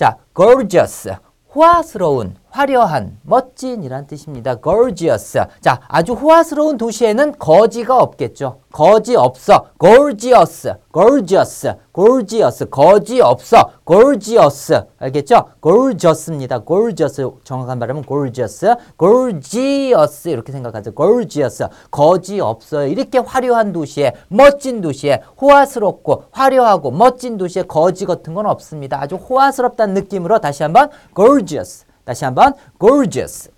자, gorgeous. 호화스러운, 화려한, 멋진이란 뜻입니다. gorgeous. 자, 아주 호화스러운 도시에는 거지가 없겠죠. 거지 없어. gorgeous, gorgeous, gorgeous. 거지 없어. gorgeous. 알겠죠? gorgeous입니다. gorgeous. 정확한 발음은 gorgeous. gorgeous. 이렇게 생각하죠. gorgeous. 거지 없어요. 이렇게 화려한 도시에, 멋진 도시에, 호화스럽고, 화려하고, 멋진 도시에 거지 같은 건 없습니다. 아주 호화스럽다는 느낌으로 다시 한번 gorgeous. 다시 한번 gorgeous.